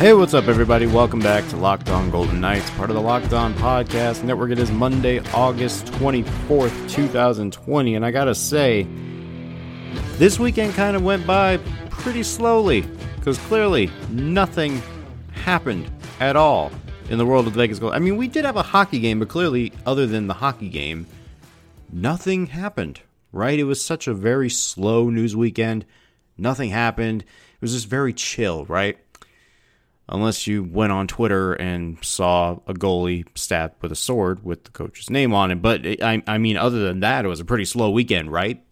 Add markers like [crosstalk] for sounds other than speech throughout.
Hey, what's up, everybody? Welcome back to Locked On Golden Knights, part of the Locked On Podcast Network. It is Monday, August 24th, 2020, and I gotta say, this weekend kind of went by pretty slowly because clearly nothing happened at all in the world of Vegas Gold. I mean, we did have a hockey game, but clearly, other than the hockey game, nothing happened, right? It was such a very slow news weekend. Nothing happened. It was just very chill, right? Unless you went on Twitter and saw a goalie stabbed with a sword with the coach's name on it. But I, I mean, other than that, it was a pretty slow weekend, right?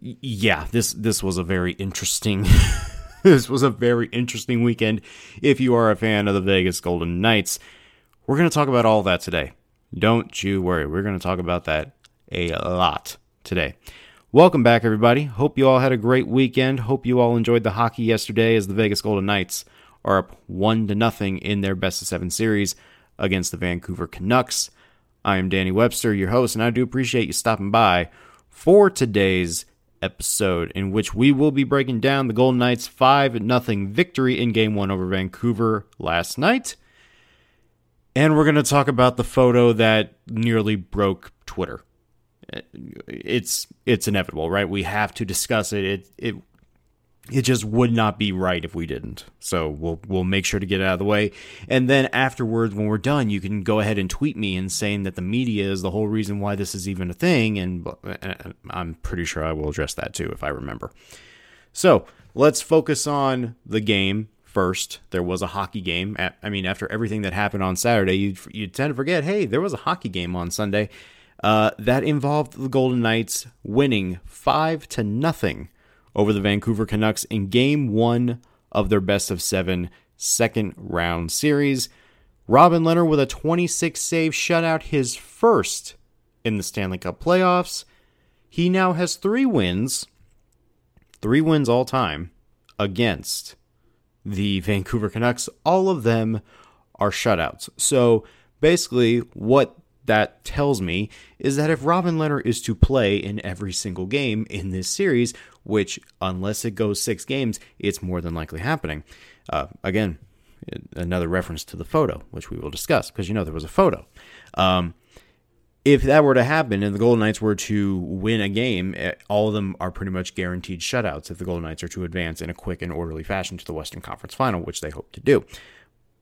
Yeah, this this was a very interesting. [laughs] this was a very interesting weekend. If you are a fan of the Vegas Golden Knights, we're going to talk about all that today. Don't you worry. We're going to talk about that a lot today. Welcome back, everybody. Hope you all had a great weekend. Hope you all enjoyed the hockey yesterday as the Vegas Golden Knights are up one to nothing in their best of seven series against the Vancouver Canucks. I am Danny Webster, your host, and I do appreciate you stopping by for today's episode, in which we will be breaking down the Golden Knights' 5 0 victory in Game 1 over Vancouver last night. And we're going to talk about the photo that nearly broke Twitter. It's it's inevitable, right? We have to discuss it. It it it just would not be right if we didn't. So we'll we'll make sure to get out of the way. And then afterwards, when we're done, you can go ahead and tweet me and saying that the media is the whole reason why this is even a thing. And uh, I'm pretty sure I will address that too if I remember. So let's focus on the game first. There was a hockey game. I mean, after everything that happened on Saturday, you you tend to forget. Hey, there was a hockey game on Sunday. Uh, that involved the Golden Knights winning five to nothing over the Vancouver Canucks in game one of their best of seven second round series. Robin Lehner with a 26 save shutout, his first in the Stanley Cup playoffs. He now has three wins, three wins all time against the Vancouver Canucks. All of them are shutouts. So basically, what that tells me is that if Robin Lehner is to play in every single game in this series, which, unless it goes six games, it's more than likely happening. Uh, again, another reference to the photo, which we will discuss because you know there was a photo. Um, if that were to happen and the Golden Knights were to win a game, eh, all of them are pretty much guaranteed shutouts if the Golden Knights are to advance in a quick and orderly fashion to the Western Conference Final, which they hope to do.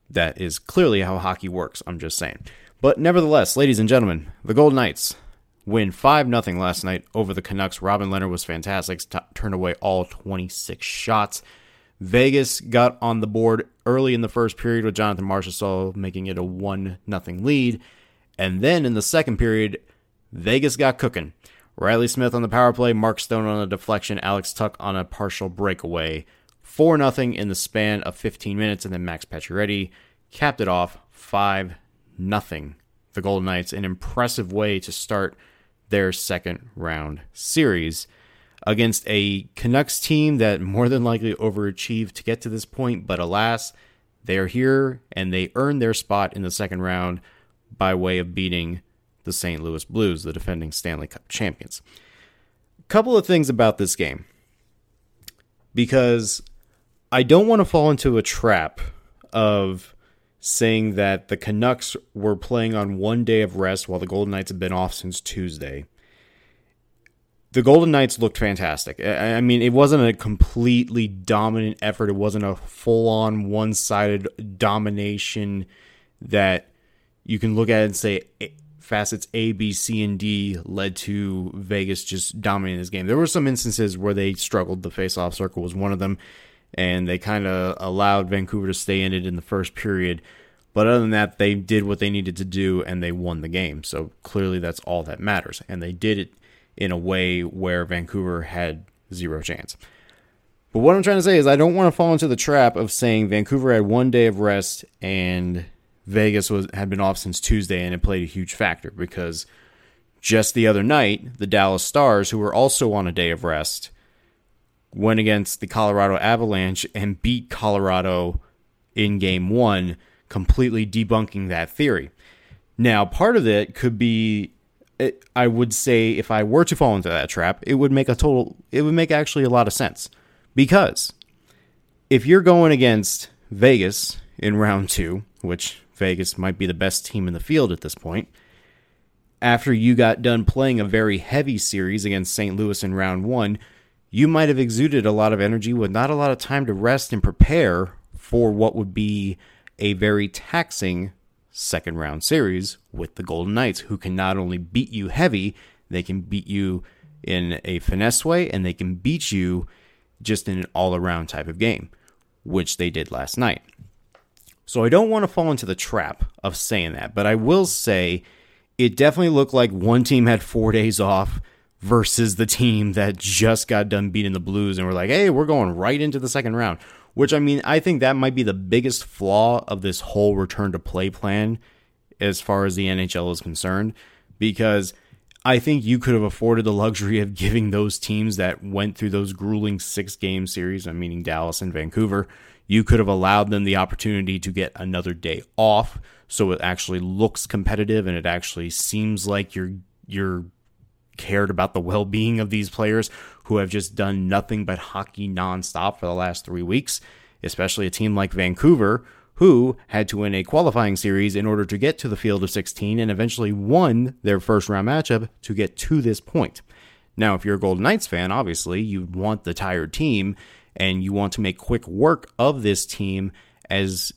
That is clearly how hockey works. I'm just saying. But nevertheless, ladies and gentlemen, the Golden Knights win 5 0 last night over the Canucks. Robin Lehner was fantastic, t- turned away all 26 shots. Vegas got on the board early in the first period with Jonathan Marchessault making it a 1 0 lead. And then in the second period, Vegas got cooking. Riley Smith on the power play, Mark Stone on a deflection, Alex Tuch on a partial breakaway. 4 0 in the span of 15 minutes, and then Max Pacioretty capped it off 5 nothing the Golden Knights, an impressive way to start their second round series against a Canucks team that more than likely overachieved to get to this point, but alas, they're here and they earned their spot in the second round by way of beating the St. Louis Blues, the defending Stanley Cup champions. Couple of things about this game because I don't want to fall into a trap of saying that the Canucks were playing on one day of rest while the Golden Knights have been off since Tuesday. The Golden Knights looked fantastic. I mean, it wasn't a completely dominant effort. It wasn't a full on one sided domination that you can look at and say eh, facets A, B, C, and D led to Vegas just dominating this game. There were some instances where they struggled. The face-off circle was one of them and they kind of allowed Vancouver to stay in it in the first period. But other than that, they did what they needed to do and they won the game. So clearly, that's all that matters. And they did it in a way where Vancouver had zero chance. But what I'm trying to say is, I don't want to fall into the trap of saying Vancouver had one day of rest and Vegas was had been off since Tuesday and it played a huge factor because just the other night, the Dallas Stars, who were also on a day of rest, went against the Colorado Avalanche and beat Colorado in game one, completely debunking that theory. Now, part of it could be, I would say, if I were to fall into that trap, it would make a total, it would make actually a lot of sense. Because if you're going against Vegas in round two, which Vegas might be the best team in the field at this point. After you got done playing a very heavy series against St. Louis in round one, you might have exuded a lot of energy with not a lot of time to rest and prepare for what would be a very taxing second round series with the Golden Knights, who can not only beat you heavy, they can beat you in a finesse way and they can beat you just in an all around type of game, which they did last night. So I don't want to fall into the trap of saying that, but I will say it definitely looked like one team had four days off versus the team that just got done beating the Blues and we're like, hey, we're going right into the second round. Which I mean, I think that might be the biggest flaw of this whole return to play plan as far as the NHL is concerned, because I think you could have afforded the luxury of giving those teams that went through those grueling six game series, I'm meaning Dallas and Vancouver, you could have allowed them the opportunity to get another day off so it actually looks competitive and it actually seems like you're you're cared about the well-being of these players who have just done nothing but hockey nonstop for the last 3 weeks, especially a team like Vancouver who had to win a qualifying series in order to get to the field of 16 and eventually won their first round matchup to get to this point. Now, if you're a Golden Knights fan, obviously you want the tired team and you want to make quick work of this team as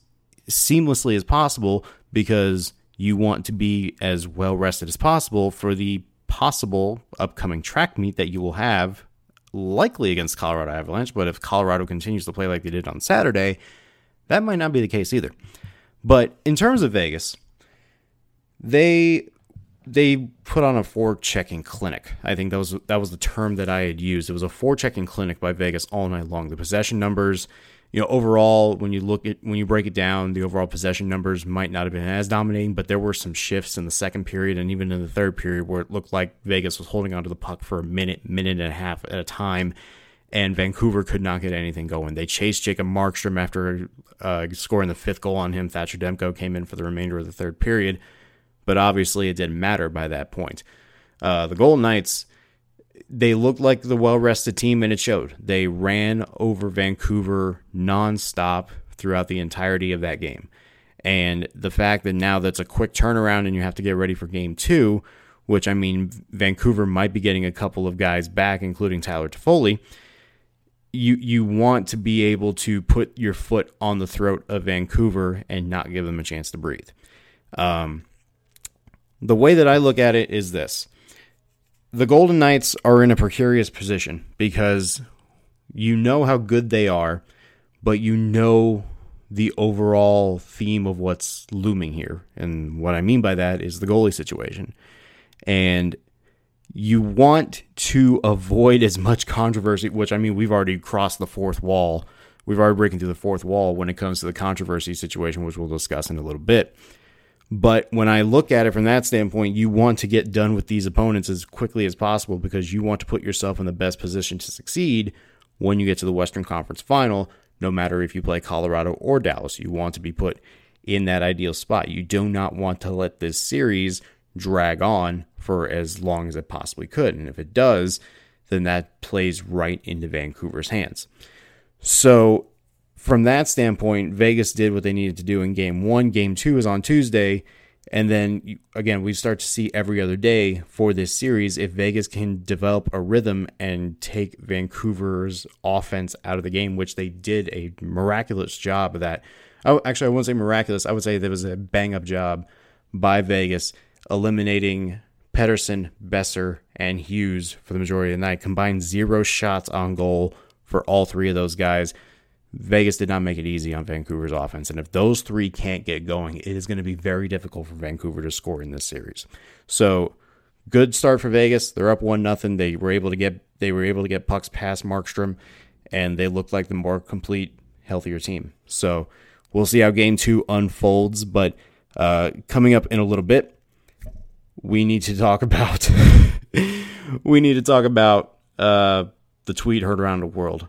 seamlessly as possible because you want to be as well rested as possible for the possible upcoming track meet that you will have likely against Colorado Avalanche, but if Colorado continues to play like they did on Saturday, that might not be the case either. But in terms of Vegas, they they put on a forechecking clinic. I think that was that was the term that I had used. It was a forechecking clinic by Vegas all night long. The possession numbers, you know, overall when you look at when you break it down, the overall possession numbers might not have been as dominating, but there were some shifts in the second period and even in the third period where it looked like Vegas was holding onto the puck for a minute, minute and a half at a time and Vancouver could not get anything going. They chased Jacob Markstrom after uh, scoring the fifth goal on him. Thatcher Demko came in for the remainder of the third period, but obviously it didn't matter by that point. Uh, the Golden Knights, they looked like the well rested team, and it showed. They ran over Vancouver nonstop throughout the entirety of that game. And the fact that now that's a quick turnaround and you have to get ready for game two, which I mean, Vancouver might be getting a couple of guys back, including Tyler Toffoli you you want to be able to put your foot on the throat of Vancouver and not give them a chance to breathe. Um, the way that I look at it is this: the Golden Knights are in a precarious position because you know how good they are, but you know the overall theme of what's looming here, and what I mean by that is the goalie situation, and you want to avoid as much controversy, which I mean, we've already crossed the fourth wall. We've already breaking through the fourth wall when it comes to the controversy situation, which we'll discuss in a little bit. But when I look at it from that standpoint, you want to get done with these opponents as quickly as possible because you want to put yourself in the best position to succeed when you get to the Western Conference final, no matter if you play Colorado or Dallas. You want to be put in that ideal spot. You do not want to let this series drag on for as long as it possibly could. And if it does, then that plays right into Vancouver's hands. So, from that standpoint, Vegas did what they needed to do in game one. Game two is on Tuesday. And then again, we start to see every other day for this series if Vegas can develop a rhythm and take Vancouver's offense out of the game, which they did a miraculous job of that. Actually, I wouldn't say miraculous. I would say there was a bang up job by Vegas eliminating Pettersson, Boeser, and Hughes for the majority of the night. Combined zero shots on goal for all three of those guys. Vegas did not make it easy on Vancouver's offense. And if those three can't get going, it is going to be very difficult for Vancouver to score in this series. So good start for Vegas. They're up one nothing. They were able to get they were able to get pucks past Markstrom, and they looked like the more complete, healthier team. So we'll see how game two unfolds. But uh, coming up in a little bit, we need to talk [laughs] about we need to talk about uh, the tweet heard around the world,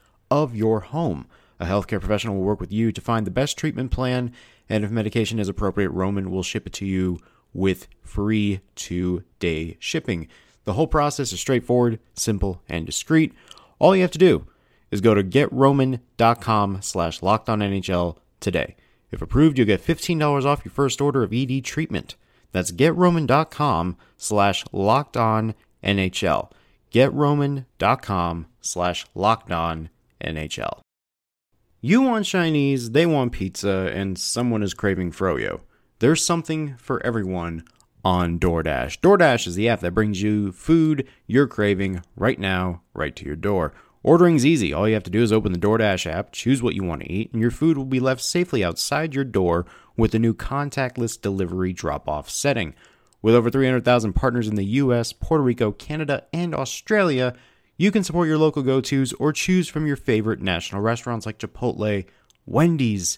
of your home. A healthcare professional will work with you to find the best treatment plan, and if medication is appropriate, Roman will ship it to you with free two day shipping. The whole process is straightforward, simple, and discreet. All you have to do is go to getroman.com slash lockedonnhl today. If approved, you'll get $15 off your first order of ED treatment. That's getroman.com slash lockedonnhl. Getroman.com slash lockedonnhl. You want Chinese, they want pizza, and someone is craving froyo. There's something for everyone on DoorDash. DoorDash is the app that brings you food you're craving right now, right to your door. Ordering's easy. All you have to do is open the DoorDash app, choose what you want to eat, and your food will be left safely outside your door with the new contactless delivery drop off setting. With over 300,000 partners in the US, Puerto Rico, Canada, and Australia, you can support your local go tos or choose from your favorite national restaurants like Chipotle, Wendy's,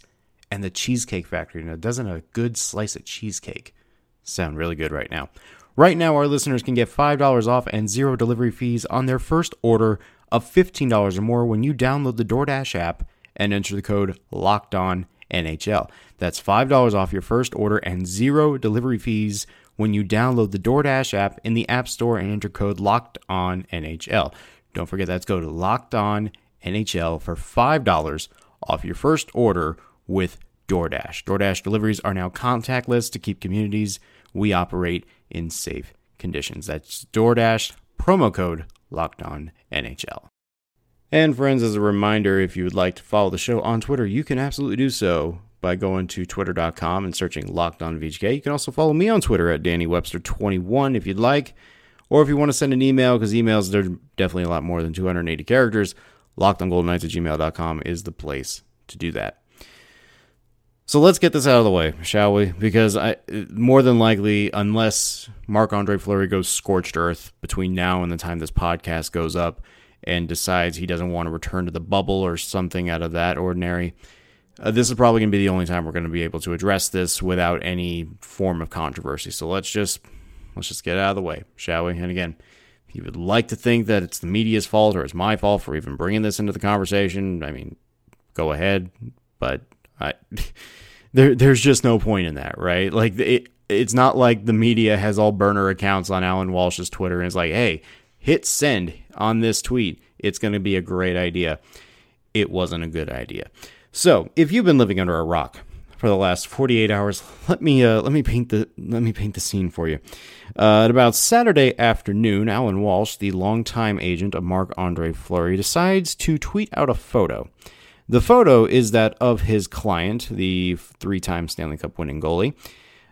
and the Cheesecake Factory. Now, doesn't a good slice of cheesecake sound really good right now? Right now, our listeners can get $5 off and zero delivery fees on their first order of $15 or more when you download the DoorDash app and enter the code LOCKEDONNHL. That's $5 off your first order and zero delivery fees when you download the DoorDash app in the App Store and enter code LOCKEDONNHL. Don't forget that's go to Locked On NHL for $5 off your first order with DoorDash. DoorDash deliveries are now contactless to keep communities we operate in safe conditions. That's DoorDash promo code Locked On NHL. And friends, as a reminder, if you would like to follow the show on Twitter, you can absolutely do so by going to twitter.com and searching Locked On VGK. You can also follow me on Twitter at Danny Webster21 if you'd like, or if you want to send an email, because emails they're definitely a lot more than 280 characters. LockedOnGoldenKnights at gmail.com is the place to do that. So let's get this out of the way, shall we? Because I more than likely, unless Marc Andre Fleury goes scorched earth between now and the time this podcast goes up and decides he doesn't want to return to the bubble or something out of that ordinary, uh, this is probably going to be the only time we're going to be able to address this without any form of controversy. So let's just let's just get out of the way, shall we? And again, if you would like to think that it's the media's fault or it's my fault for even bringing this into the conversation, I mean, go ahead. But I, [laughs] there, there's just no point in that, right? Like it, it's not like the media has all burner accounts on Alan Walsh's Twitter and it's like, hey, hit send on this tweet. It's going to be a great idea. It wasn't a good idea. So, if you've been living under a rock for the last 48 hours, let me uh, let me paint the let me paint the scene for you. Uh, at about Saturday afternoon, Alan Walsh, the longtime agent of Marc Andre Fleury, decides to tweet out a photo. The photo is that of his client, the three time Stanley Cup winning goalie,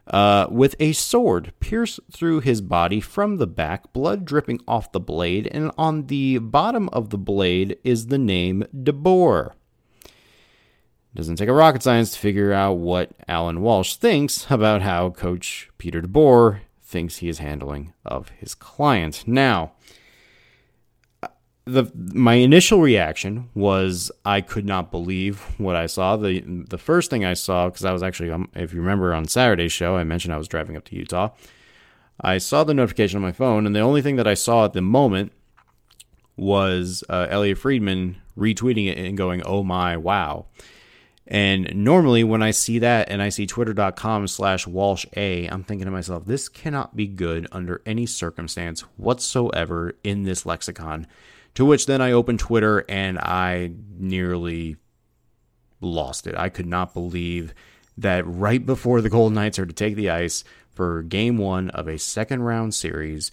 uh, with a sword pierced through his body from the back, blood dripping off the blade, and on the bottom of the blade is the name DeBoer. Doesn't take a rocket science to figure out what Alan Walsh thinks about how Coach Peter DeBoer thinks he is handling of his client. Now, the my initial reaction was I could not believe what I saw. the The first thing I saw, because I was actually, um, if you remember, on Saturday's show, I mentioned I was driving up to Utah. I saw the notification on my phone, and the only thing that I saw at the moment was uh, Elliotte Friedman retweeting it and going, "Oh my, wow." And normally, when I see that and I see twitter.com slash Walsh A, I'm thinking to myself, this cannot be good under any circumstance whatsoever in this lexicon to which then I opened Twitter and I nearly lost it. I could not believe that right before the Golden Knights are to take the ice for game one of a second round series,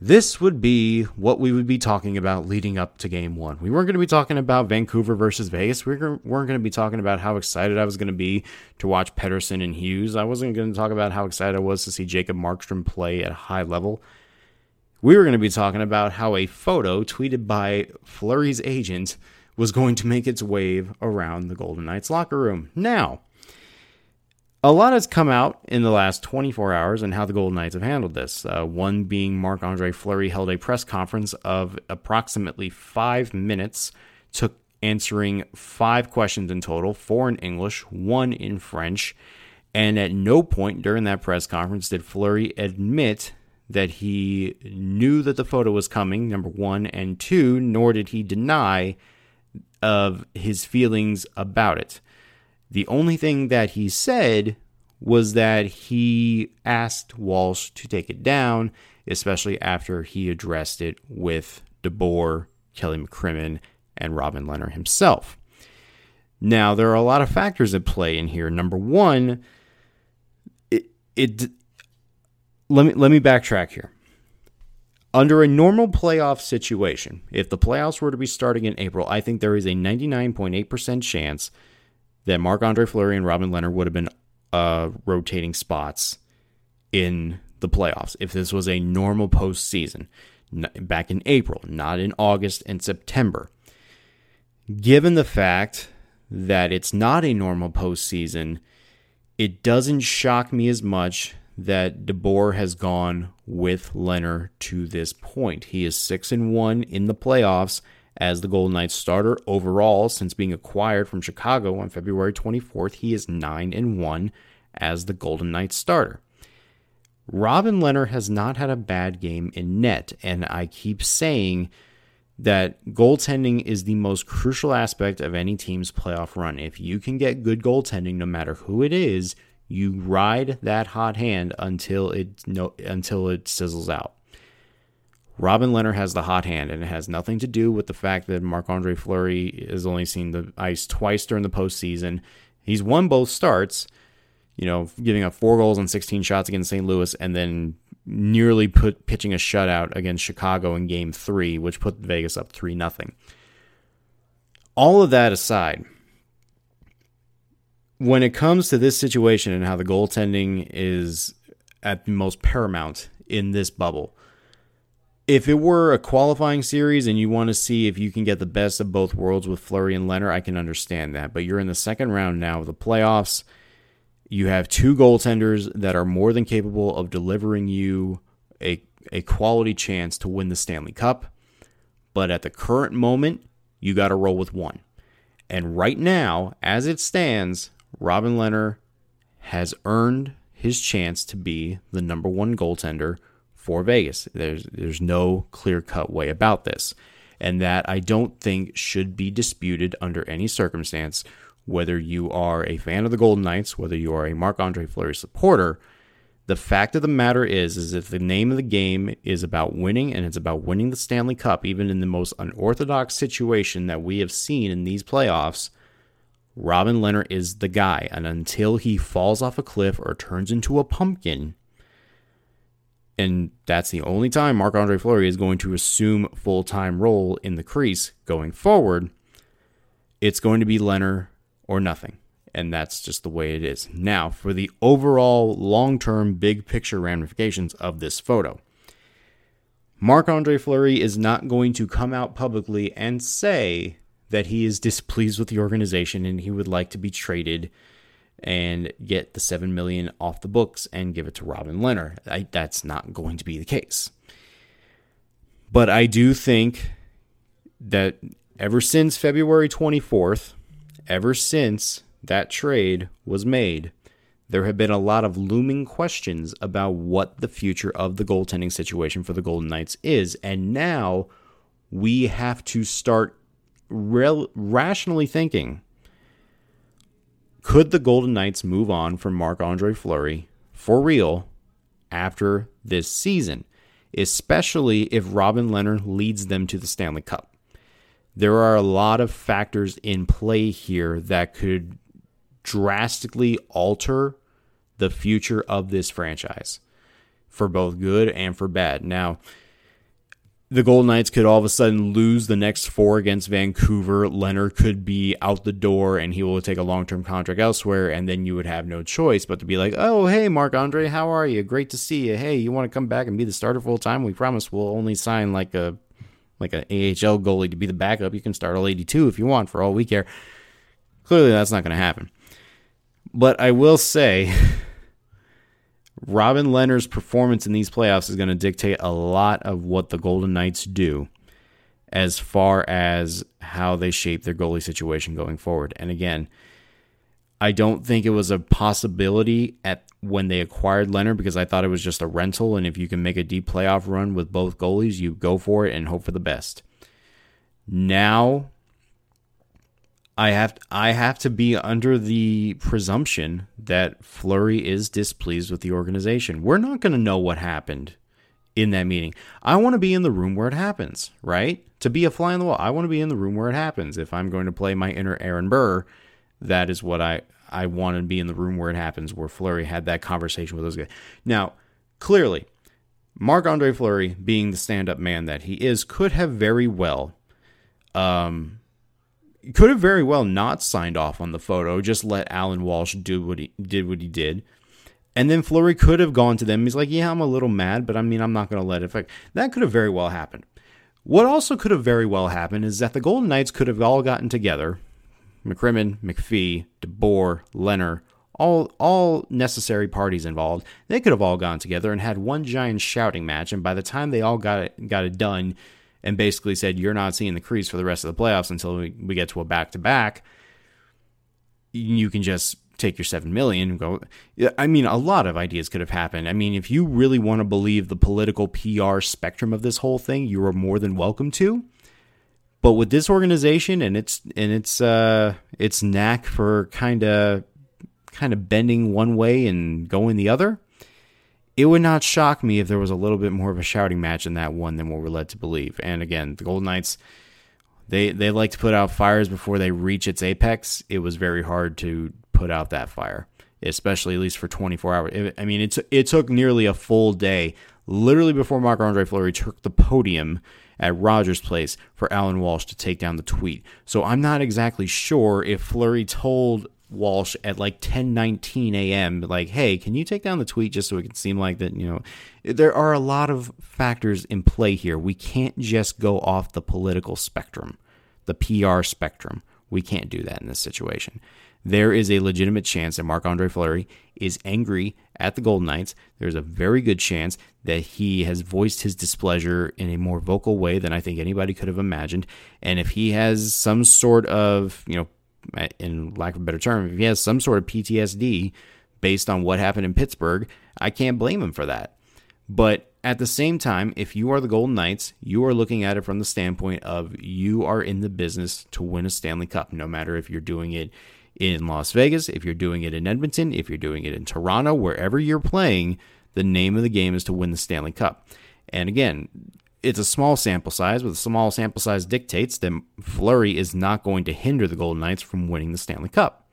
this would be what we would be talking about leading up to game one. We weren't going to be talking about Vancouver versus Vegas. We weren't going to be talking about how excited I was going to be to watch Pettersson and Hughes. I wasn't going to talk about how excited I was to see Jacob Markstrom play at a high level we were going to be talking about how a photo tweeted by Fleury's agent was going to make its wave around the Golden Knights locker room. Now, a lot has come out in the last 24 hours and how the Golden Knights have handled this. Uh, one being Marc Andre Fleury held a press conference of approximately five minutes, took answering five questions in total four in English, one in French. And at no point during that press conference did Fleury admit that he knew that the photo was coming, number one, and two, nor did he deny of his feelings about it. The only thing that he said was that he asked Walsh to take it down, especially after he addressed it with DeBoer, Kelly McCrimmon, and Robin Lehner himself. Now, there are a lot of factors at play in here. Number one, it, it let me let me backtrack here. Under a normal playoff situation, if the playoffs were to be starting in April, I think there is a 99.8% chance that Marc Andre Fleury and Robin Lehner would have been uh, rotating spots in the playoffs if this was a normal postseason back in April, not in August and September. Given the fact that it's not a normal postseason, it doesn't shock me as much that DeBoer has gone with Lehner to this point. He is six and one in the playoffs as the Golden Knights starter overall since being acquired from Chicago on February 24th. He is 9 and 1 as the Golden Knights starter. Robin Lehner has not had a bad game in net, and I keep saying that goaltending is the most crucial aspect of any team's playoff run. If you can get good goaltending, no matter who it is, you ride that hot hand until it no, until it sizzles out. Robin Lehner has the hot hand, and it has nothing to do with the fact that Marc Andre Fleury has only seen the ice twice during the postseason. He's won both starts, you know, giving up four goals and 16 shots against St. Louis, and then nearly put pitching a shutout against Chicago in Game Three, which put Vegas up three nothing. All of that aside, when it comes to this situation and how the goaltending is at the most paramount in this bubble if it were a qualifying series and you want to see if you can get the best of both worlds with Fleury and Lehner, I can understand that. But you're in the second round now of the playoffs. You have two goaltenders that are more than capable of delivering you a, a quality chance to win the Stanley Cup. But at the current moment, you got to roll with one. And right now, as it stands, Robin Lehner has earned his chance to be the number one goaltender for Vegas. There's there's no clear-cut way about this. And that I don't think should be disputed under any circumstance, whether you are a fan of the Golden Knights, whether you are a Marc-Andre Fleury supporter. The fact of the matter is, is if the name of the game is about winning and it's about winning the Stanley Cup, even in the most unorthodox situation that we have seen in these playoffs, Robin Lehner is the guy. And until he falls off a cliff or turns into a pumpkin, and that's the only time Marc Andre Fleury is going to assume full time role in the crease going forward. It's going to be Lehner or nothing. And that's just the way it is. Now, for the overall long term big picture ramifications of this photo. Marc Andre Fleury is not going to come out publicly and say that he is displeased with the organization and he would like to be traded and get the seven million off the books and give it to Robin Lehner. I, that's not going to be the case. But I do think that ever since February 24th, ever since that trade was made, there have been a lot of looming questions about what the future of the goaltending situation for the Golden Knights is. And now we have to start rationally thinking could the Golden Knights move on from Marc Andre Fleury for real after this season, especially if Robin Lehner leads them to the Stanley Cup? There are a lot of factors in play here that could drastically alter the future of this franchise for both good and for bad. Now, the Golden Knights could all of a sudden lose the next four against Vancouver. Lehner could be out the door and he will take a long term contract elsewhere, and then you would have no choice but to be like, oh, hey, Marc Andre, how are you? Great to see you. Hey, you want to come back and be the starter full time? We promise we'll only sign like a like an AHL goalie to be the backup. You can start all 82 if you want for all we care. Clearly, that's not going to happen. But I will say. [laughs] Robin Lehner's performance in these playoffs is going to dictate a lot of what the Golden Knights do. as far as how they shape their goalie situation going forward. And again, I don't think it was a possibility at when they acquired Lehner because I thought it was just a rental. And if you can make a deep playoff run with both goalies, you go for it and hope for the best. Now, I have I have to be under the presumption that Fleury is displeased with the organization. We're not going to know what happened in that meeting. I want to be in the room where it happens, right? To be a fly on the wall, I want to be in the room where it happens. If I'm going to play my inner Aaron Burr, that is what I I want to be in the room where it happens, where Fleury had that conversation with those guys. Now, clearly, Marc Andre Fleury, being the stand up man that he is, could have very well, um, could have very well not signed off on the photo, just let Alan Walsh do what he did what he did. And then Fleury could have gone to them. He's like, "Yeah, I'm a little mad, but I mean, I'm not going to let it affect." That could have very well happened. What also could have very well happened is that the Golden Knights could have all gotten together McCrimmon, McPhee, DeBoer, Lehner, all all necessary parties involved. They could have all gone together and had one giant shouting match. And by the time they all got it got it done, and basically said, "You're not seeing the crease for the rest of the playoffs until we, we get to a back to back," you can just take your seven million and go. I mean, a lot of ideas could have happened. I mean, if you really want to believe the political PR spectrum of this whole thing, you are more than welcome to. But with this organization and its and its uh, its knack for kind of kind of bending one way and going the other, it would not shock me if there was a little bit more of a shouting match in that one than what we're led to believe. And again, the Golden Knights, they they like to put out fires before they reach its apex. It was very hard to put out that fire, especially at least for 24 hours. I mean, it it took nearly a full day, literally before Marc Andre Fleury took the podium at Rogers Place for Alan Walsh to take down the tweet. So I'm not exactly sure if Fleury told Walsh at like 10:19 a.m. like, "Hey, can you take down the tweet just so it can seem like that, you know, there are a lot of factors in play here. We can't just go off the political spectrum, the PR spectrum. We can't do that in this situation there is a legitimate chance that Marc Andre Fleury is angry at the Golden Knights. There's a very good chance that he has voiced his displeasure in a more vocal way than I think anybody could have imagined. And if he has some sort of, you know, in lack of a better term, if he has some sort of PTSD based on what happened in Pittsburgh, I can't blame him for that. But at the same time, if you are the Golden Knights, you are looking at it from the standpoint of you are in the business to win a Stanley Cup, no matter if you're doing it in Las Vegas, if you're doing it in Edmonton, if you're doing it in Toronto, wherever you're playing, the name of the game is to win the Stanley Cup. And again, it's a small sample size, but the small sample size dictates that Fleury is not going to hinder the Golden Knights from winning the Stanley Cup.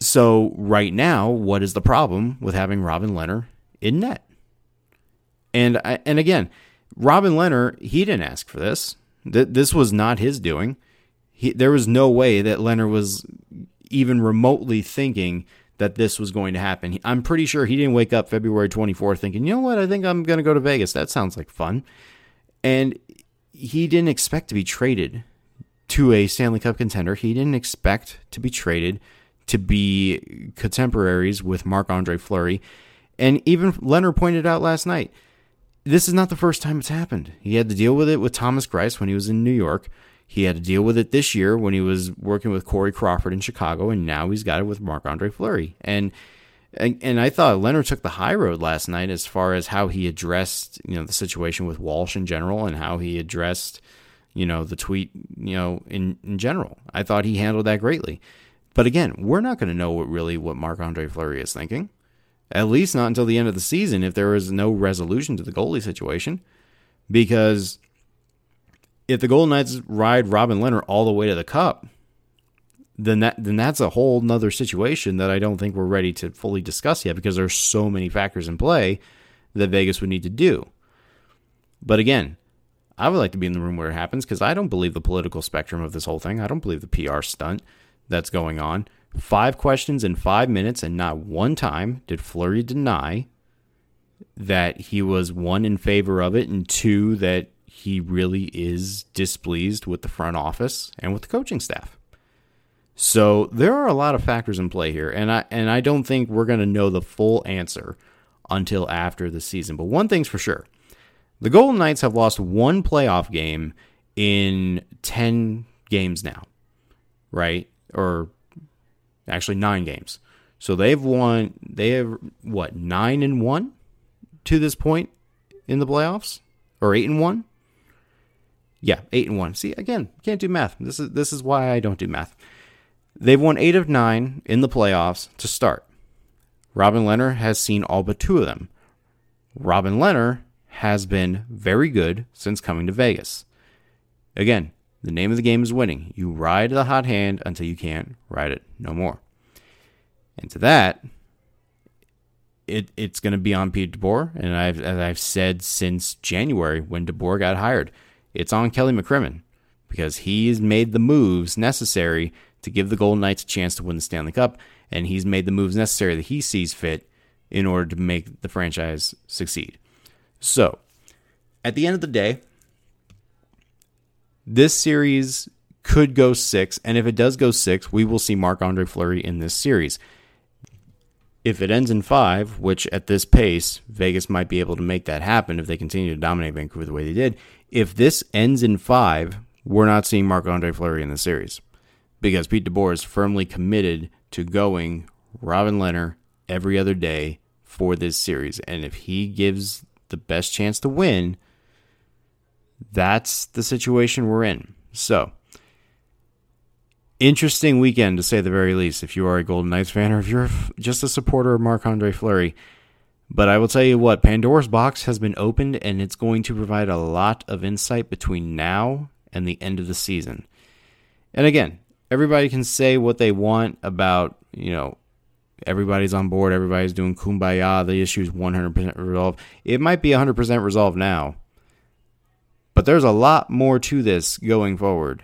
So, right now, what is the problem with having Robin Lehner in net? And and again, Robin Lehner, he didn't ask for this. This was not his doing he, there was no way that Lehner was even remotely thinking that this was going to happen. I'm pretty sure he didn't wake up February 24th thinking, you know what, I think I'm going to go to Vegas. That sounds like fun. And he didn't expect to be traded to a Stanley Cup contender. He didn't expect to be traded to be contemporaries with Marc Andre Fleury. And even Lehner pointed out last night, this is not the first time it's happened. He had to deal with it with Thomas Greiss when he was in New York. He had to deal with it this year when he was working with Corey Crawford in Chicago, and now he's got it with Marc Andre Fleury. And, and and I thought Lehner took the high road last night as far as how he addressed you know the situation with Walsh in general and how he addressed you know the tweet you know in in general. I thought he handled that greatly. But again, we're not going to know what really what Marc Andre Fleury is thinking. At least not until the end of the season if there is no resolution to the goalie situation. Because if the Golden Knights ride Robin Lehner all the way to the cup, then that then that's a whole nother situation that I don't think we're ready to fully discuss yet because there's so many factors in play that Vegas would need to do. But again, I would like to be in the room where it happens because I don't believe the political spectrum of this whole thing. I don't believe the PR stunt that's going on. Five questions in five minutes, and not one time did Fleury deny that he was one in favor of it, and two that he really is displeased with the front office and with the coaching staff. So there are a lot of factors in play here, and I and I don't think we're going to know the full answer until after the season. But one thing's for sure: The Golden Knights have lost one playoff game in 10 games now, right? Or actually 9 games. So they've won, they have what, 9 and 1 to this point in the playoffs? Or 8 and 1? Yeah, 8 and 1. See, again, can't do math. This is this is why I don't do math. They've won 8 of 9 in the playoffs to start. Robin Lehner has seen all but 2 of them. Robin Lehner has been very good since coming to Vegas. Again, the name of the game is winning. You ride the hot hand until you can't ride it no more. And to that, it, it's going to be on Pete DeBoer, and I've as I've said since January when DeBoer got hired, it's on Kelly McCrimmon because he's made the moves necessary to give the Golden Knights a chance to win the Stanley Cup, and he's made the moves necessary that he sees fit in order to make the franchise succeed. So, at the end of the day, this series could go six, and if it does go six, we will see Marc Andre Fleury in this series. If it ends in five, which at this pace, Vegas might be able to make that happen if they continue to dominate Vancouver the way they did. If this ends in five, we're not seeing Marc Andre Fleury in the series because Pete DeBoer is firmly committed to going Robin Lehner every other day for this series. And if he gives the best chance to win, that's the situation we're in. So, interesting weekend to say the very least, if you are a Golden Knights fan or if you're just a supporter of Marc Andre Fleury. But I will tell you what, Pandora's box has been opened and it's going to provide a lot of insight between now and the end of the season. And again, everybody can say what they want about, you know, everybody's on board, everybody's doing kumbaya, the issue is 100% resolved. It might be 100% resolved now, but there's a lot more to this going forward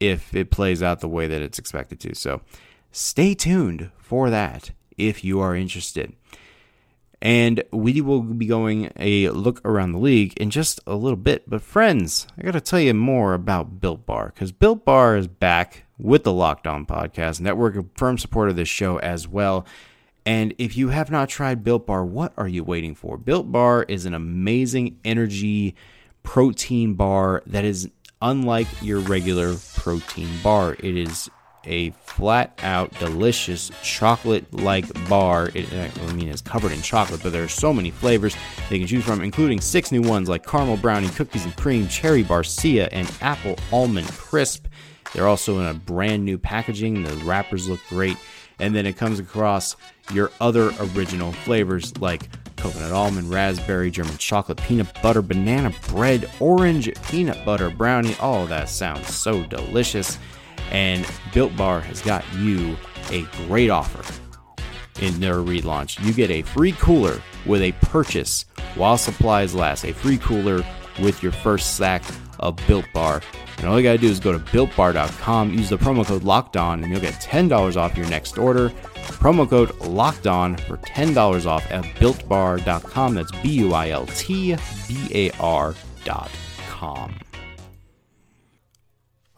if it plays out the way that it's expected to. So stay tuned for that if you are interested. And we will be going a look around the league in just a little bit. But, friends, I got to tell you more about Built Bar because Built Bar is back with the Locked On Podcast Network, a firm supporter of this show as well. And if you have not tried Built Bar, what are you waiting for? Built Bar is an amazing energy protein bar that is unlike your regular protein bar. It is a flat out delicious chocolate like bar. It, I mean, it's covered in chocolate, but there are so many flavors they can choose from, including six new ones like caramel brownie, cookies and cream, cherry barcia, and apple almond crisp. They're also in a brand new packaging. The wrappers look great. And then it comes across your other original flavors like coconut almond, raspberry, German chocolate, peanut butter, banana bread, orange, peanut butter brownie. All that sounds so delicious. And Built Bar has got you a great offer in their relaunch. You get a free cooler with a purchase while supplies last. A free cooler with your first sack of Built Bar. And all you gotta do is go to builtbar.com, use the promo code LOCKEDON, and you'll get $10 off your next order. Promo code LOCKEDON for $10 off at builtbar.com. That's B U I L T B A R.com.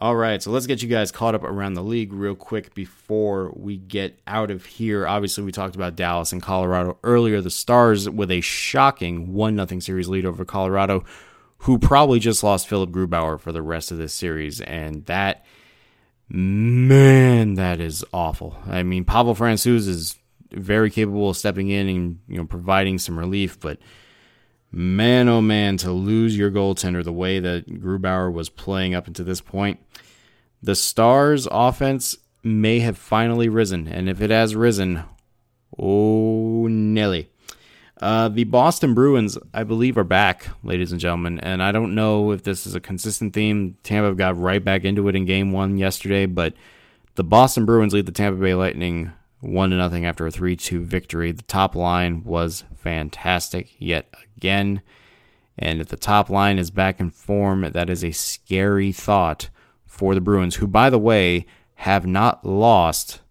All right, so let's get you guys caught up around the league real quick before we get out of here. Obviously, we talked about Dallas and Colorado earlier. The Stars with a shocking 1 0 series lead over Colorado, who probably just lost Philip Grubauer for the rest of this series. And that, man, that is awful. I mean, Pavel Francouz is very capable of stepping in and you know providing some relief, but man, oh man, to lose your goaltender the way that Grubauer was playing up until this point, the Stars' offense may have finally risen. And if it has risen, oh, Nelly. Uh, the Boston Bruins, I believe, are back, ladies and gentlemen. And I don't know if this is a consistent theme. Tampa got right back into it in game one yesterday, but the Boston Bruins lead the Tampa Bay Lightning 1 to nothing after a 3 2 victory. The top line was fantastic yet again. And if the top line is back in form, that is a scary thought for the Bruins, who, by the way, have not lost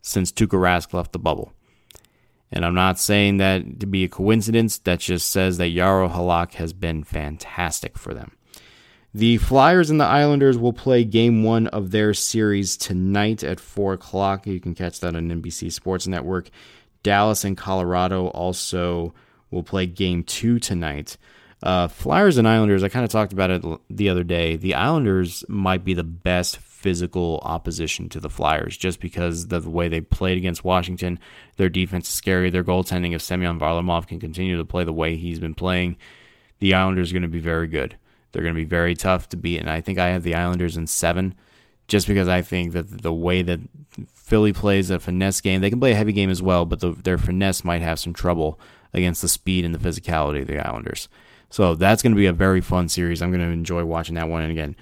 since Tuukka Rask left the bubble. And I'm not saying that to be a coincidence. That just says that Jaro Halak has been fantastic for them. The Flyers and the Islanders will play game one of their series tonight at 4 o'clock. You can catch that on NBC Sports Network. Dallas and Colorado also will play game two tonight. Uh, Flyers and Islanders, I kind of talked about it the other day. The Islanders might be the best physical opposition to the Flyers just because of the way they played against Washington. Their defense is scary. Their goaltending, if Semyon Varlamov can continue to play the way he's been playing, the Islanders are going to be very good. They're going to be very tough to beat. And I think I have the Islanders in seven just because I think that the way that Philly plays a finesse game, they can play a heavy game as well, but the, their finesse might have some trouble against the speed and the physicality of the Islanders. So that's going to be a very fun series. I'm going to enjoy watching that one. And again,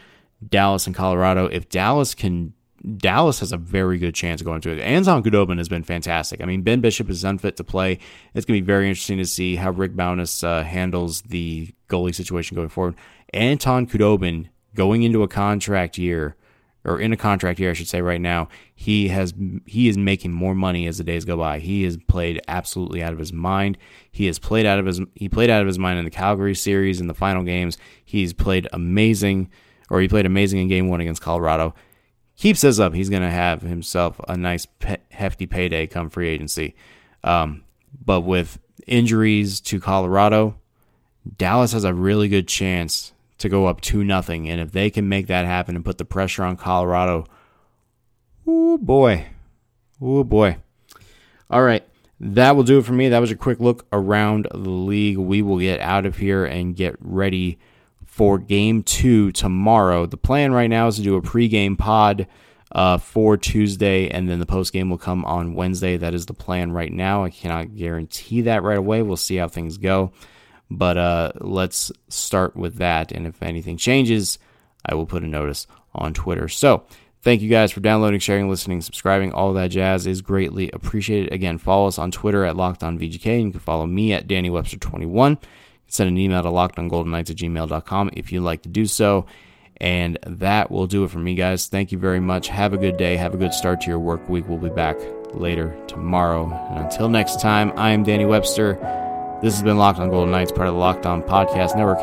Dallas and Colorado. If Dallas can, Dallas has a very good chance of going to it. Anton Khudobin has been fantastic. I mean, Ben Bishop is unfit to play. It's going to be very interesting to see how Rick Bowness uh, handles the goalie situation going forward. Anton Khudobin going into a contract year or in a contract year, I should say right now, he has he is making more money as the days go by. He has played absolutely out of his mind. He has played out of his he played out of his mind in the Calgary series in the final games. He's played amazing, or he played amazing in Game One against Colorado. Keeps this up, he's going to have himself a nice pe- hefty payday come free agency. Um, but with injuries to Colorado, Dallas has a really good chance to go up 2 nothing. And if they can make that happen and put the pressure on Colorado, oh boy. Oh boy. All right. That will do it for me. That was a quick look around the league. We will get out of here and get ready for game two tomorrow. The plan right now is to do a pregame pod uh, for Tuesday, and then the postgame will come on Wednesday. That is the plan right now. I cannot guarantee that right away. We'll see how things go. But uh, let's start with that. And if anything changes, I will put a notice on Twitter. So thank you guys for downloading, sharing, listening, subscribing. All that jazz is greatly appreciated. Again, follow us on Twitter at LockedOnVGK. And you can follow me at Danny Webster21. Send an email to lockedongoldenknights at gmail.com if you'd like to do so. And that will do it for me, guys. Thank you very much. Have a good day. Have a good start to your work week. We'll be back later tomorrow. And until next time, I am Danny Webster. This has been Locked on Golden Knights, part of the Locked On Podcast Network.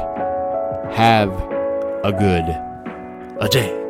Have a good a day.